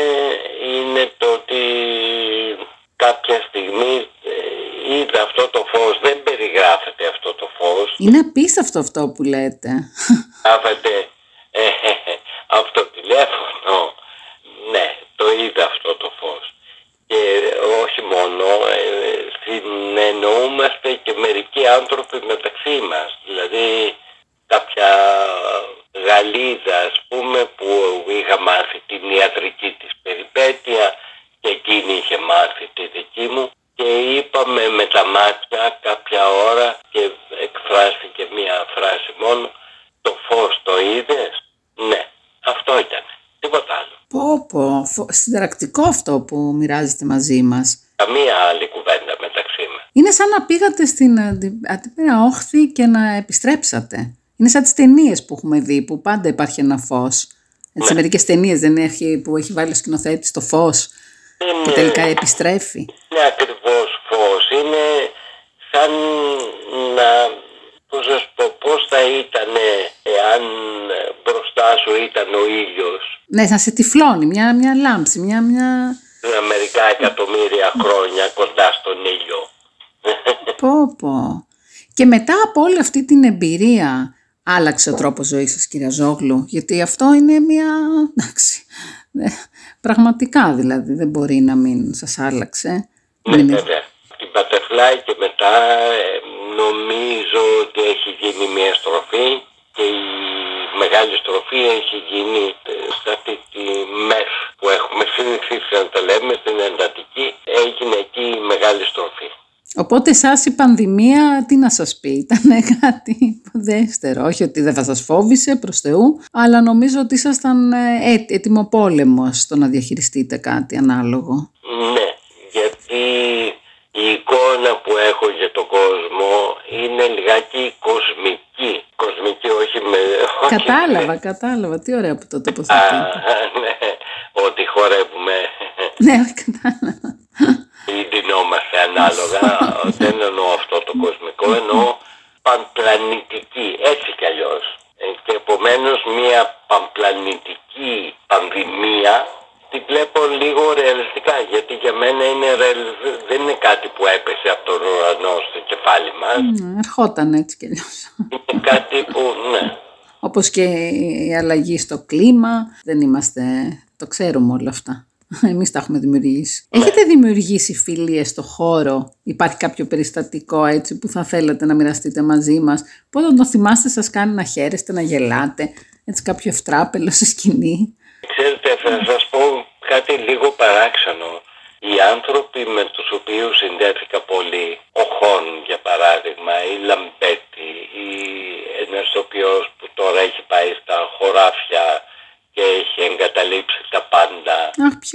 είναι το ότι κάποια στιγμή ε, είδα αυτό το φως. Δεν περιγράφεται αυτό το φως. Είναι απίστευτο αυτό που λέτε. Γράφεται ε, από το τηλέφωνο. Ναι, το είδα αυτό το φως. Και όχι μόνο, ε, συνεννοούμαστε και μερικοί άνθρωποι μεταξύ μας. Δηλαδή κάποια Γαλλίδα ας πούμε που είχα μάθει την ιατρική της περιπέτεια και εκείνη είχε μάθει τη δική μου και είπαμε με τα μάτια κάποια ώρα και εκφράστηκε μία φράση μόνο το φως το είδες; Ναι αυτό ήταν τίποτα άλλο Πω πω, φο- συνταρακτικό αυτό που μοιράζετε μαζί μας. καμία άλλη κουβέντα μεταξύ μας Είναι σαν να πήγατε στην αντι- αντίπερα όχθη και να επιστρέψατε. Είναι σαν τις ταινίες που έχουμε δει, που πάντα υπάρχει ένα φως. Έτσι, σε μερικές ταινίες δεν έχει, που έχει βάλει ο σκηνοθέτης το φως και τελικά επιστρέφει. είναι ακριβώς φως είναι σαν να πώς, να σου πω, πώς θα ήταν εάν μπροστά σου ήταν ο ήλιος Ναι, σαν σε τυφλώνει, μια, μια λάμψη, μια, μια... για μερικά εκατομμύρια χρόνια κοντά στον ήλιο. Πω πω. Και μετά από όλη αυτή την εμπειρία άλλαξε ο τρόπος ζωής σας κυρίας Ζόγλου, γιατί αυτό είναι μια... εντάξει, Ε, πραγματικά δηλαδή δεν μπορεί να μην σας άλλαξε. Ναι, βέβαια. Την Butterfly και μετά ε, νομίζω ότι έχει γίνει μια στροφή και η μεγάλη στροφή έχει γίνει ε, σε αυτή τη ΜΕΦ που έχουμε συνηθίσει να τα λέμε στην εντατική έγινε εκεί η μεγάλη στροφή. Οπότε εσάς η πανδημία, τι να σας πει, ήταν κάτι δεύτερο. Όχι ότι δεν θα σας φόβησε προς Θεού, αλλά νομίζω ότι ήσασταν ε, έτοιμο πόλεμο στο να διαχειριστείτε κάτι ανάλογο. Ναι, γιατί η εικόνα που έχω για τον κόσμο είναι λιγάκι κοσμική. Κοσμική, όχι με... Κατάλαβα, κατάλαβα. Τι ωραία που το τοποθετείτε. ναι, ότι χορεύουμε. ναι, κατάλαβα ή δινόμαστε ανάλογα. Δεν εννοώ αυτό το κοσμικό, εννοώ πανπλανητική, έτσι κι αλλιώς. Ε, και επομένως μια πανπλανητική πανδημία την βλέπω λίγο ρεαλιστικά γιατί για μένα είναι δεν είναι κάτι που έπεσε από τον ουρανό στο κεφάλι μας. Mm, ερχόταν έτσι κι αλλιώς. Είναι κάτι που, ναι. Όπως και η αλλαγή στο κλίμα, δεν είμαστε, το ξέρουμε όλα αυτά. Εμείς τα έχουμε δημιουργήσει. Ναι. Έχετε δημιουργήσει φιλίες στο χώρο, υπάρχει κάποιο περιστατικό έτσι που θα θέλετε να μοιραστείτε μαζί μας; Πότε το θυμάστε, σας κάνει να χαίρεστε, να γελάτε, έτσι κάποιο ευτράπελο στη σκηνή; Ξέρετε, θα σας πω κάτι λίγο παράξενο. Οι άνθρωποι με τους οποίους συνδέθηκα πολύ, ο Χον για παράδειγμα, η Λαμπέτη, η ένας που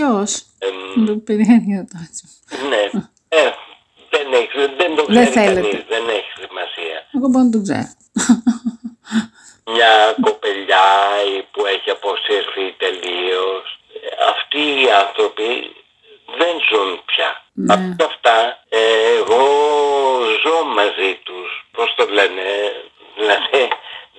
ποιος; Ε, το περιέργεια Ναι, ε, δεν, έχει, δεν το ξέρει κανείς, δεν έχει σημασία. Εγώ μπορώ να το ξέρω. Μια κοπελιά που έχει αποσύρθει τελείως. Αυτοί οι άνθρωποι δεν ζουν πια. Ναι. Από αυτά ε, εγώ ζω μαζί τους. Πώς το λένε, δηλαδή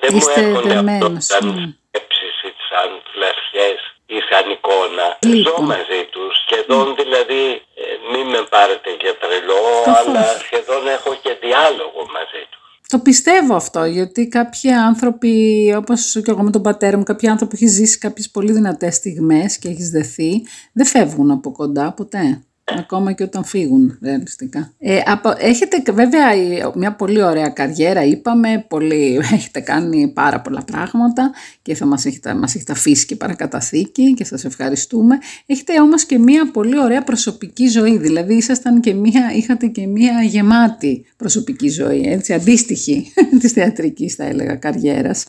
δεν Είστε μου έρχονται αυτό σαν ναι. σκέψεις ή σαν φλασιές ή σαν εικόνα. Λοιπόν. Ζω μαζί τους. Σχεδόν δηλαδή, ε, μην με πάρετε για τρελό, αλλά σχεδόν έχω και διάλογο μαζί τους. Το πιστεύω αυτό, γιατί κάποιοι άνθρωποι, όπως και εγώ με τον πατέρα μου, κάποιοι άνθρωποι έχει ζήσει κάποιες πολύ δυνατές στιγμές και έχεις δεθεί, δεν φεύγουν από κοντά ποτέ. Ακόμα και όταν φύγουν, ρεαλιστικά. Ε, απο, έχετε βέβαια μια πολύ ωραία καριέρα, είπαμε, πολύ, έχετε κάνει πάρα πολλά πράγματα και θα μας έχετε, μας έχετε αφήσει και παρακαταθήκη και σας ευχαριστούμε. Έχετε όμως και μια πολύ ωραία προσωπική ζωή, δηλαδή ήσασταν και μια, είχατε και μια γεμάτη προσωπική ζωή, έτσι, αντίστοιχη της θεατρικής θα έλεγα καριέρας,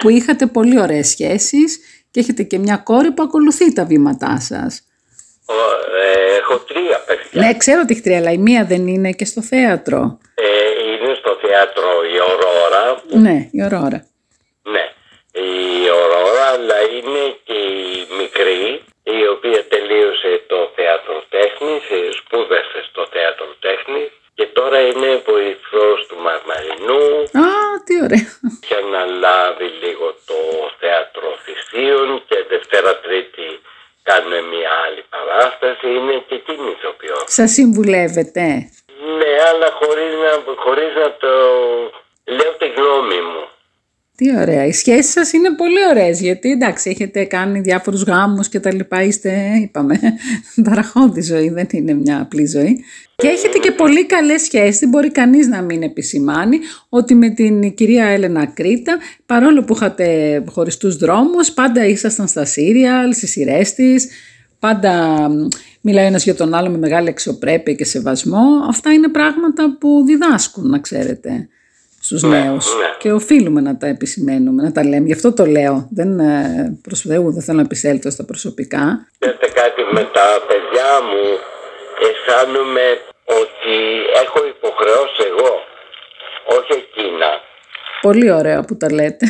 που είχατε πολύ ωραίες σχέσεις και έχετε και μια κόρη που ακολουθεί τα βήματά σας. Ε, έχω τρία παιδιά. Ναι, ξέρω ότι έχει τρία, αλλά η μία δεν είναι και στο θέατρο. Ε, είναι στο θέατρο η Ορόρα. Ναι, η Ορόρα. Ναι, η Ορόρα, αλλά είναι και η μικρή, η οποία τελείωσε το θέατρο τέχνης, σπούδασε στο θέατρο τέχνης και τώρα είναι βοηθός του Μαρμαρινού. Α, τι ωραία. Και αναλάβει λίγο το θέατρο θυσίων και Δευτέρα Τρίτη κάνουμε μια άλλη παράσταση, είναι και εκείνη ηθοποιός. Σας συμβουλεύετε. Ναι, αλλά χωρίς να, χωρίς να το λέω τη γνώμη μου. Τι ωραία. Οι σχέσεις σας είναι πολύ ωραίες, γιατί εντάξει, έχετε κάνει διάφορους γάμους και τα λοιπά, είστε, είπαμε, ταραχώδη ζωή, δεν είναι μια απλή ζωή. Και έχετε και πολύ καλές σχέσεις, δεν μπορεί κανείς να μην επισημάνει ότι με την κυρία Έλενα Κρήτα, παρόλο που είχατε χωριστούς δρόμους, πάντα ήσασταν στα σύριαλ, στις σειρές της, πάντα μιλάει ένας για τον άλλο με μεγάλη εξωπρέπεια και σεβασμό. Αυτά είναι πράγματα που διδάσκουν, να ξέρετε στους ναι, νέους ναι. και οφείλουμε να τα επισημαίνουμε, να τα λέμε. Γι' αυτό το λέω. Δεν, ε, προς Θεού, δεν θέλω να επισέλθω στα προσωπικά. Ξέρετε κάτι με τα παιδιά μου αισθάνομαι ότι έχω υποχρεώσει εγώ, όχι εκείνα. Πολύ ωραία που τα λέτε.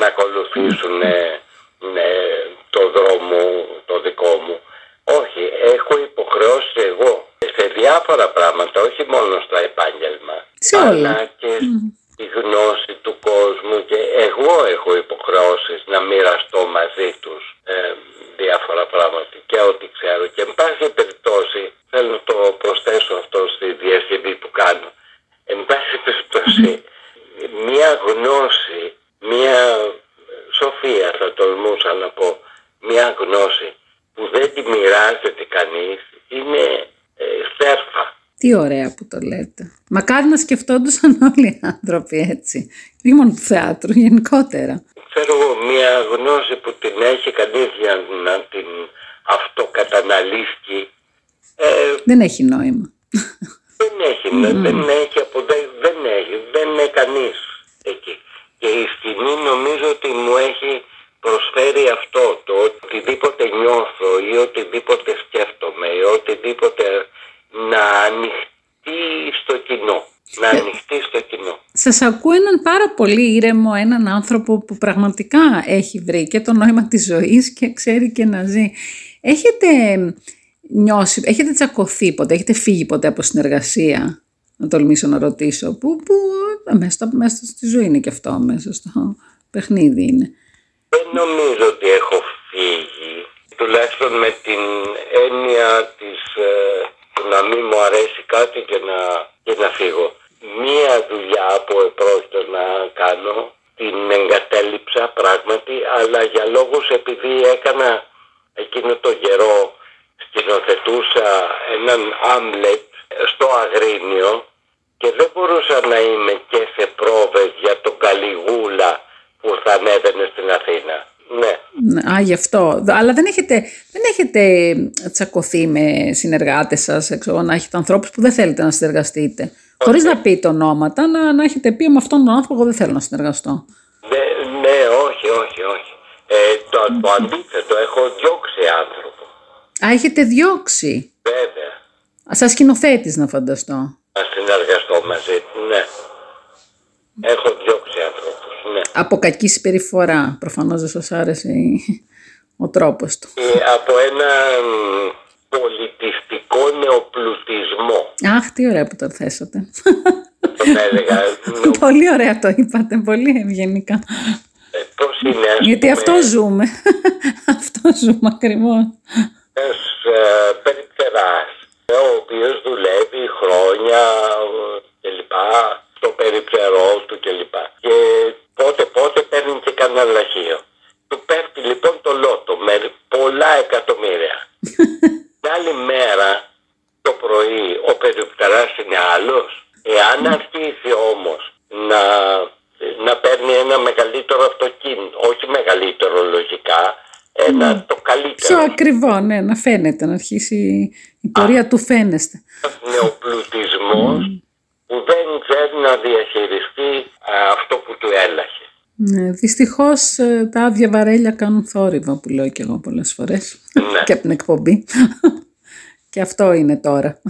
Να ακολουθήσουν ναι, το δρόμο το δικό μου. Όχι, έχω υποχρεώσει εγώ σε διάφορα πράγματα, όχι μόνο στο επάγγελμα. Σε όλα. Αλλά και η γνώση του κόσμου και εγώ έχω υποχρεώσεις να μοιραστώ μαζί τους ε, διάφορα πράγματα και ό,τι ξέρω. Και εν πάση περιπτώσει, θέλω να το προσθέσω αυτό στη διασκευή που κάνω, εν πάση περιπτώσει, μια γνώση, μια σοφία θα τολμούσα να πω, μια γνώση που δεν τη μοιράζεται κανείς είναι ε, στέρφα. Τι ωραία που το λέτε. Μακάρι να σκεφτόντουσαν όλοι οι άνθρωποι έτσι. Όχι μόνο του θεάτρου, γενικότερα. Ξέρω εγώ μια γνώση που την έχει κανείς για να την αυτοκαταναλύσει. Ε, Δεν έχει νόημα. δεν έχει, δεν έχει, απο, δεν, δεν έχει, δεν είναι κανείς εκεί. Και η σκηνή νομίζω ότι μου έχει προσφέρει αυτό, το οτιδήποτε νιώθω ή οτιδήποτε σκέφτομαι ή οτιδήποτε να ανοιχτεί στο κοινό. Να ανοιχτεί στο κοινό. Σας ακούω έναν πάρα πολύ ήρεμο, έναν άνθρωπο που πραγματικά έχει βρει και το νόημα της ζωής και ξέρει και να ζει. Έχετε νιώσει, έχετε τσακωθεί ποτέ, έχετε φύγει ποτέ από συνεργασία, να τολμήσω να ρωτήσω, που, που μέσα, στο- μέσα στη ζωή είναι και αυτό, μέσα στο παιχνίδι είναι. Δεν νομίζω ότι έχω φύγει, τουλάχιστον με την έννοια της ε, του να μην μου αρέσει κάτι και να, και να φύγω. Μία δουλειά που επρόκειτο να κάνω, την εγκατέλειψα πράγματι, αλλά για λόγους επειδή έκανα εκείνο το καιρό σκηνοθετούσα έναν Άμλετ στο Αγρίνιο και δεν μπορούσα να είμαι και σε πρόβες για τον Καλιγούλα που θα ανέβαινε στην Αθήνα. Ναι. Ναι, Α, γι' αυτό. Αλλά δεν έχετε, δεν έχετε τσακωθεί με συνεργάτες σας, έξω, να έχετε ανθρώπους που δεν θέλετε να συνεργαστείτε. Χωρίς να πείτε ονόματα, να, να έχετε πει με αυτόν τον άνθρωπο εγώ δεν θέλω να συνεργαστώ. Ναι, ναι, όχι, όχι, όχι. Ε, το, το αντίθετο, έχω διώξει άνθρωπο. Α, έχετε διώξει. Βέβαια. Α, Σαν σκηνοθέτης να φανταστώ. Να συνεργαστώ μαζί του, ναι. Έχω διώξει ανθρώπους, ναι. Από κακή συμπεριφορά. Προφανώς δεν σας άρεσε η- ο τρόπος του. Και από ένα μ, πολιτιστικό νεοπλουτισμό, Αχ, τι ωραία που το θέσατε. τον έλεγα. νεο- πολύ ωραία το είπατε, πολύ ευγενικά. ε, Πώς είναι, ας Γιατί πούμε, αυτό ζούμε. αυτό ζούμε ακριβώς. ένας ε, περιπτεράς, ο οποίος δουλεύει χρόνια ε, κλπ. στο περιπτερό του κλπ. Και πότε πότε παίρνει και κανένα λαχείο. Του πέφτει λοιπόν το λότο με πολλά εκατομμύρια. Την άλλη μέρα το πρωί ο περιπτεράς είναι άλλος. Εάν αρχίσει όμως να, να παίρνει ένα μεγαλύτερο αυτοκίνητο, όχι μεγαλύτερο λογικά, ένα το Πιο καλύτερο. Ακριβό, ναι, να φαίνεται, να αρχίσει η πορεία του φαίνεστε. νεοπλουτισμός που δεν ξέρει να διαχειριστεί α, αυτό που του έλαχε. Ναι, δυστυχώς ε, τα άδεια βαρέλια κάνουν θόρυβο που λέω και εγώ πολλές φορές Ναι. και από την εκπομπή. και αυτό είναι τώρα.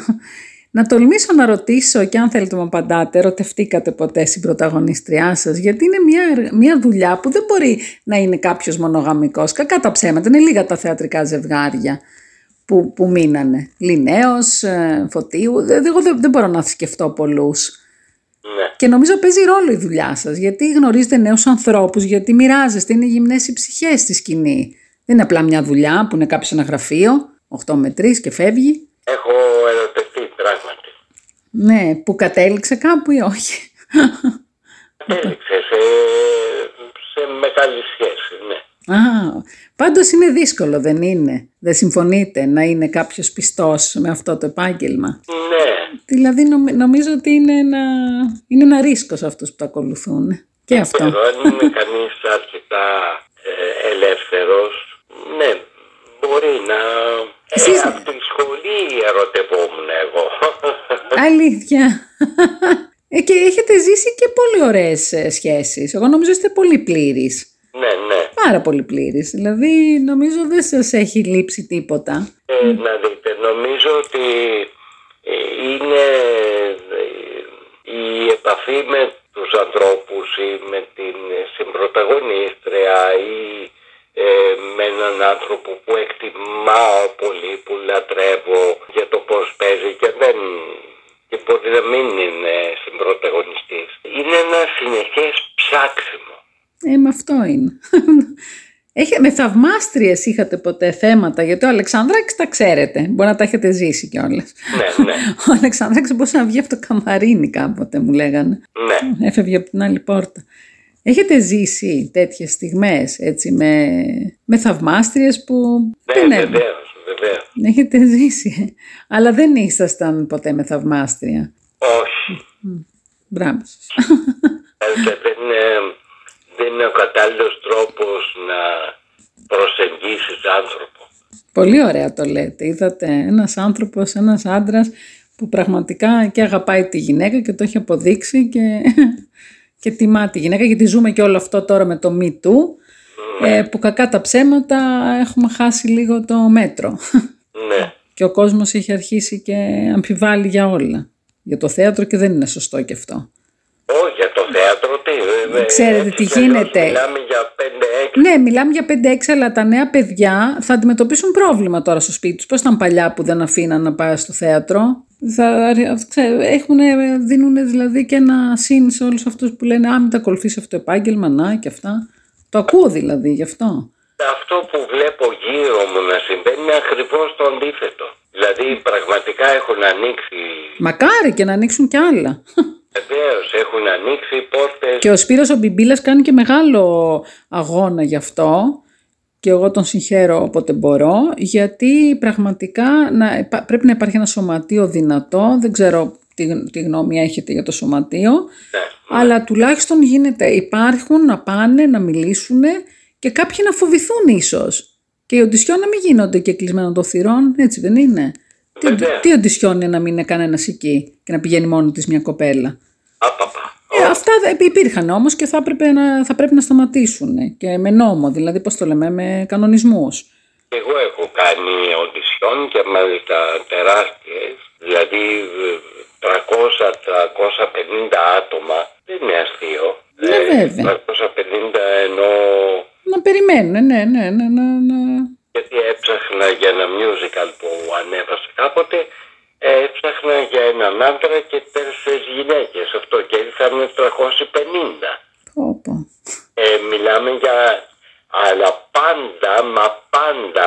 Να τολμήσω να ρωτήσω και αν θέλετε να μου απαντάτε, ερωτευτήκατε ποτέ στην πρωταγωνιστριά σας, γιατί είναι μια, ερ- μια δουλειά που δεν μπορεί να είναι κάποιος μονογαμικός. Κακά τα ψέματα, είναι λίγα τα θεατρικά ζευγάρια που, που μείνανε. Λινέος, ε, Φωτίου, δε- εγώ δεν, δεν μπορώ να σκεφτώ πολλούς. Ναι. Και νομίζω παίζει ρόλο η δουλειά σας, γιατί γνωρίζετε νέους ανθρώπους, γιατί μοιράζεστε, είναι γυμνές οι ψυχές στη σκηνή. Δεν είναι απλά μια δουλειά που είναι κάποιος σε ένα γραφείο, 8 με 3 και φεύγει. Έχω ερωτευτεί πράγματι. Ναι, που κατέληξε κάπου ή όχι; Έληξε σε, σε μεγάλη σχέση, ναι. Α, πάντως είναι δύσκολο, δεν είναι; Δεν συμφωνείτε να είναι κάποιος πιστός με αυτό το επάγγελμα; Ναι, Δηλαδή νομι- νομίζω ότι είναι ένα, είναι ένα ρίσκος σε αυτούς που το ακολουθούν. Και αυτό. Pero αν είναι κανείς αρκετά ε, ελεύθερος, ναι, μπορεί να... Εσείς- Ε, από τη σχολή ερωτευόμουν εγώ. Αλήθεια. Ε, και έχετε ζήσει και πολύ ωραίες ε, σχέσεις. Εγώ νομίζω είστε πολύ πλήρης. ναι, ναι. Πάρα πολύ πλήρης. Δηλαδή νομίζω δεν σας έχει λείψει τίποτα. Ε, να δείτε, νομίζω ότι ε, είναι ε, η επαφή με τους ανθρώπους ή με την συμπροταγωνίστρια ή ε, με έναν άνθρωπο που εκτιμάω πολύ, που λατρεύω για το πώς παίζει και δεν και μπορεί να μην είναι συμπροταγωνιστής. Είναι ένα συνεχές ψάξιμο. Ε, με αυτό είναι. Έχει, με θαυμάστριες είχατε ποτέ θέματα, γιατί ο Αλεξανδράκης τα ξέρετε. Μπορεί να τα έχετε ζήσει κιόλας. Ναι, ναι, Ο Αλεξανδράκης μπορούσε να βγει από το καμαρίνι κάποτε, μου λέγανε. ναι. Έφευγε από την άλλη πόρτα. Έχετε ζήσει τέτοιες στιγμές έτσι με, με θαυμάστριες που Ναι, δεν έχουν; βεβαίως, βεβαίως. Έχετε ζήσει. Αλλά δεν ήσασταν ποτέ με θαυμάστρια; Όχι. Μπράβο σας. Ε, δεν, είναι, δεν είναι ο κατάλληλος τρόπος να προσεγγίσεις άνθρωπο. Πολύ ωραία το λέτε. Είδατε ένας άνθρωπος, ένας άντρας που πραγματικά και αγαπάει τη γυναίκα και το έχει αποδείξει και, και τιμά τη γυναίκα γιατί ζούμε και όλο αυτό τώρα με το Me Too ε, που κακά τα ψέματα έχουμε χάσει λίγο το μέτρο Ναι. και ο κόσμος έχει αρχίσει και αμφιβάλλει για όλα. Για το θέατρο και δεν είναι σωστό και αυτό. Όχι, για το θέατρο τι. ε, ε, Ξέρετε έτσι τι κι αλλιώς γίνεται. Μιλάμε για 5-6. Ναι, μιλάμε για 5-6, αλλά τα νέα παιδιά θα αντιμετωπίσουν πρόβλημα τώρα στο σπίτι τους. Πώς ήταν παλιά που δεν αφήναν να πάει στο θέατρο; Θα, ξέρω, έχουνε, δίνουν δηλαδή και ένα συν σε όλους αυτούς που λένε «Α, μην τα ακολουθήσει αυτό το επάγγελμα, να» και αυτά. Το ακούω δηλαδή γι' αυτό. Αυτό που βλέπω γύρω μου να συμβαίνει είναι ακριβώς το αντίθετο. Δηλαδή πραγματικά έχουν ανοίξει, Μακάρι και να ανοίξουν κι άλλα. βεβαίως έχουν ανοίξει οι πόρτες. Και ο Σπύρος ο Μπιμπίλας κάνει και μεγάλο αγώνα γι' αυτό και εγώ τον συγχαίρω όποτε μπορώ γιατί πραγματικά να, υπά- πρέπει να υπάρχει ένα σωματείο δυνατό, δεν ξέρω τι, τι γνώμη έχετε για το σωματείο, Ναι. αλλά τουλάχιστον γίνεται, υπάρχουν να πάνε να μιλήσουν και κάποιοι να φοβηθούν ίσως. Και οι οντισιόν να μην γίνονται και κλεισμένων των θυρών, έτσι δεν είναι; Τι, Βέβαια. τι οντισιόν είναι να μην είναι κανένας εκεί και να πηγαίνει μόνη της μια κοπέλα; Άπαπα. Ε, αυτά δεν- υπήρχαν όμως και θα, έπρεπε να, θα πρέπει να σταματήσουν και με νόμο, δηλαδή πώς το λέμε, με κανονισμούς. Και εγώ έχω κάνει οντισιόν και μάλιστα τεράστιες, δηλαδή ε, 300-350 άτομα, δεν είναι αστείο. Ναι, βέβαια. 350 ενώ Να περιμένουν, ναι, ναι, ναι, ναι, ναι. γιατί έψαχνα για ένα musical που ανέβασε κάποτε, ε, έψαχνα για έναν άντρα και τέσσερις γυναίκες αυτό και ήρθαν 350. Πω, πω. Ε, μιλάμε για... Αλλά πάντα, μα πάντα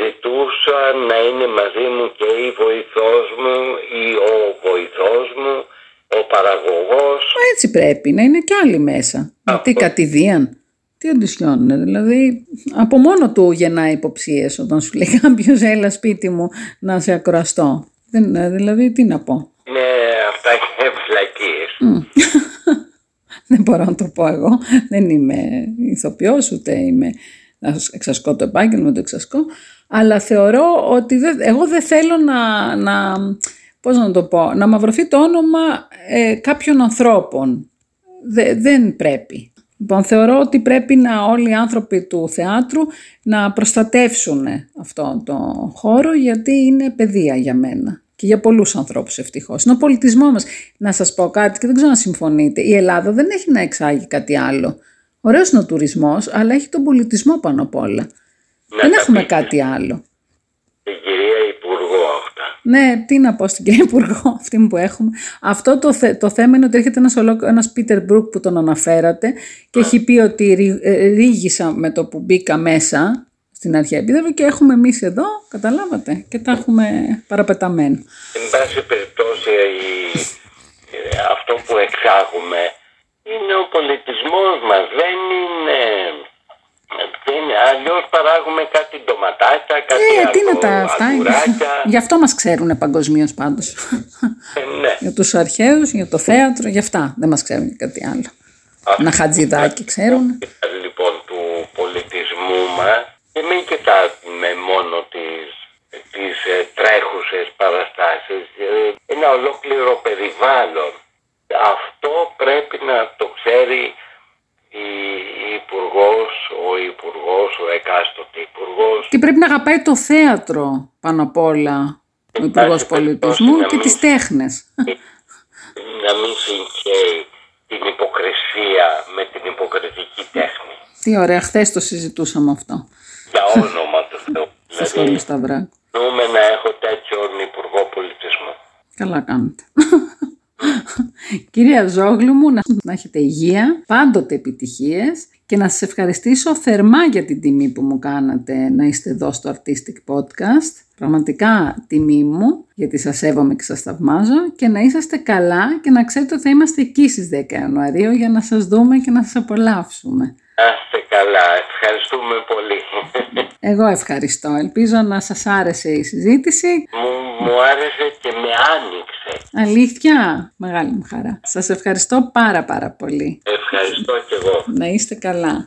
ζητούσα να είναι μαζί μου και η βοηθός μου ή ο βοηθός μου, ο παραγωγός. Μα έτσι πρέπει, να είναι και άλλοι μέσα. Τι κατηδίαν. Τι οντισιόν είναι, δηλαδή από μόνο του γεννάει υποψίες όταν σου λέει κάποιος έλα σπίτι μου να σε ακροαστώ. Δεν, ε, δηλαδή τι να πω. Ναι, αυτά είναι φλακίες. Δεν μπορώ να το πω εγώ. Δεν είμαι ηθοποιός, ούτε είμαι να εξασκώ το επάγγελμα, το εξασκώ. Αλλά θεωρώ ότι δεν, εγώ δεν θέλω να, να, πώς να το πω, να μαυρωθεί το όνομα ε, κάποιων ανθρώπων. Δε- δεν πρέπει. Λοιπόν, θεωρώ ότι πρέπει να όλοι οι άνθρωποι του θεάτρου να προστατεύσουν αυτό το χώρο γιατί είναι παιδεία για μένα και για πολλούς ανθρώπους ευτυχώς. Είναι ο πολιτισμός μας. Να σας πω κάτι και δεν ξέρω να συμφωνείτε. Η Ελλάδα δεν έχει να εξάγει κάτι άλλο. Ωραίος είναι ο τουρισμός, αλλά έχει τον πολιτισμό πάνω απ' όλα. δεν τα έχουμε πείτε. κάτι άλλο. Την κυρία Υπουργό αυτά. Ναι, τι να πω στην κυρία Υπουργό, αυτή που έχουμε. Αυτό το, θε- το θέμα είναι ότι έρχεται ένας, ολόκ- ένας Πίτερ Μπρουκ που τον αναφέρατε και έχει πει ότι ρί- ε, ρίγησα με το που μπήκα μέσα στην αρχαία επίδευρο και έχουμε εμείς εδώ, καταλάβατε, και τα έχουμε παραπεταμένα. Εν πάση περιπτώσει η- ε, αυτό που εξάγουμε είναι ο πολιτισμός μας. Δεν είναι... Δεν, αλλιώς παράγουμε κάτι ντοματάκια, κάτι Ε, τι να τα αγο- αυτά. αγουράκια. Γι' αυτό μας ξέρουν παγκοσμίως πάντως. Ε, ναι. για τους αρχαίους, για το θέατρο, για αυτά. Δεν μας ξέρουν για κάτι άλλο. Ένα χατζηδάκι ξέρουν. Κοιτά, λοιπόν του πολιτισμού μας και μην κοιτάμε μόνο τις, τις ε, τρέχουσες παραστάσεις, ε, ένα ολόκληρο περιβάλλον. Αυτό πρέπει να το ξέρει η, η υπουργός, ο υπουργός, ο εκάστοτε υπουργός. Και πρέπει να αγαπάει το θέατρο πάνω απ' όλα ο Υπουργός Πολιτισμού και τις τέχνες. να μην συγχαίει την υποκρισία με την υποκριτική τέχνη. Τι ωραία, χθες το συζητούσαμε αυτό. Για όνομα του Θεού. Στο σχολείο Σταυράκου. Νούμε να έχω τέτοιον υπουργό πολιτισμού. Καλά κάνετε. Κυρία Ζόγλου μου, να, να έχετε υγεία, πάντοτε επιτυχίες και να σας ευχαριστήσω θερμά για την τιμή που μου κάνατε να είστε εδώ στο Artistic Podcast. Πραγματικά τιμή μου, γιατί σας σέβομαι και σας θαυμάζω και να είσαστε καλά και να ξέρετε ότι θα είμαστε εκεί στις 10 Ιανουαρίου για να σας δούμε και να σας απολαύσουμε. Άστε καλά, ευχαριστούμε πολύ. Εγώ ευχαριστώ. Ελπίζω να σας άρεσε η συζήτηση. Μου, μου άρεσε και με άνοιξε. Αλήθεια, μεγάλη μου χαρά. Σας ευχαριστώ πάρα πάρα πολύ. Ευχαριστώ κι εγώ. Να είστε καλά.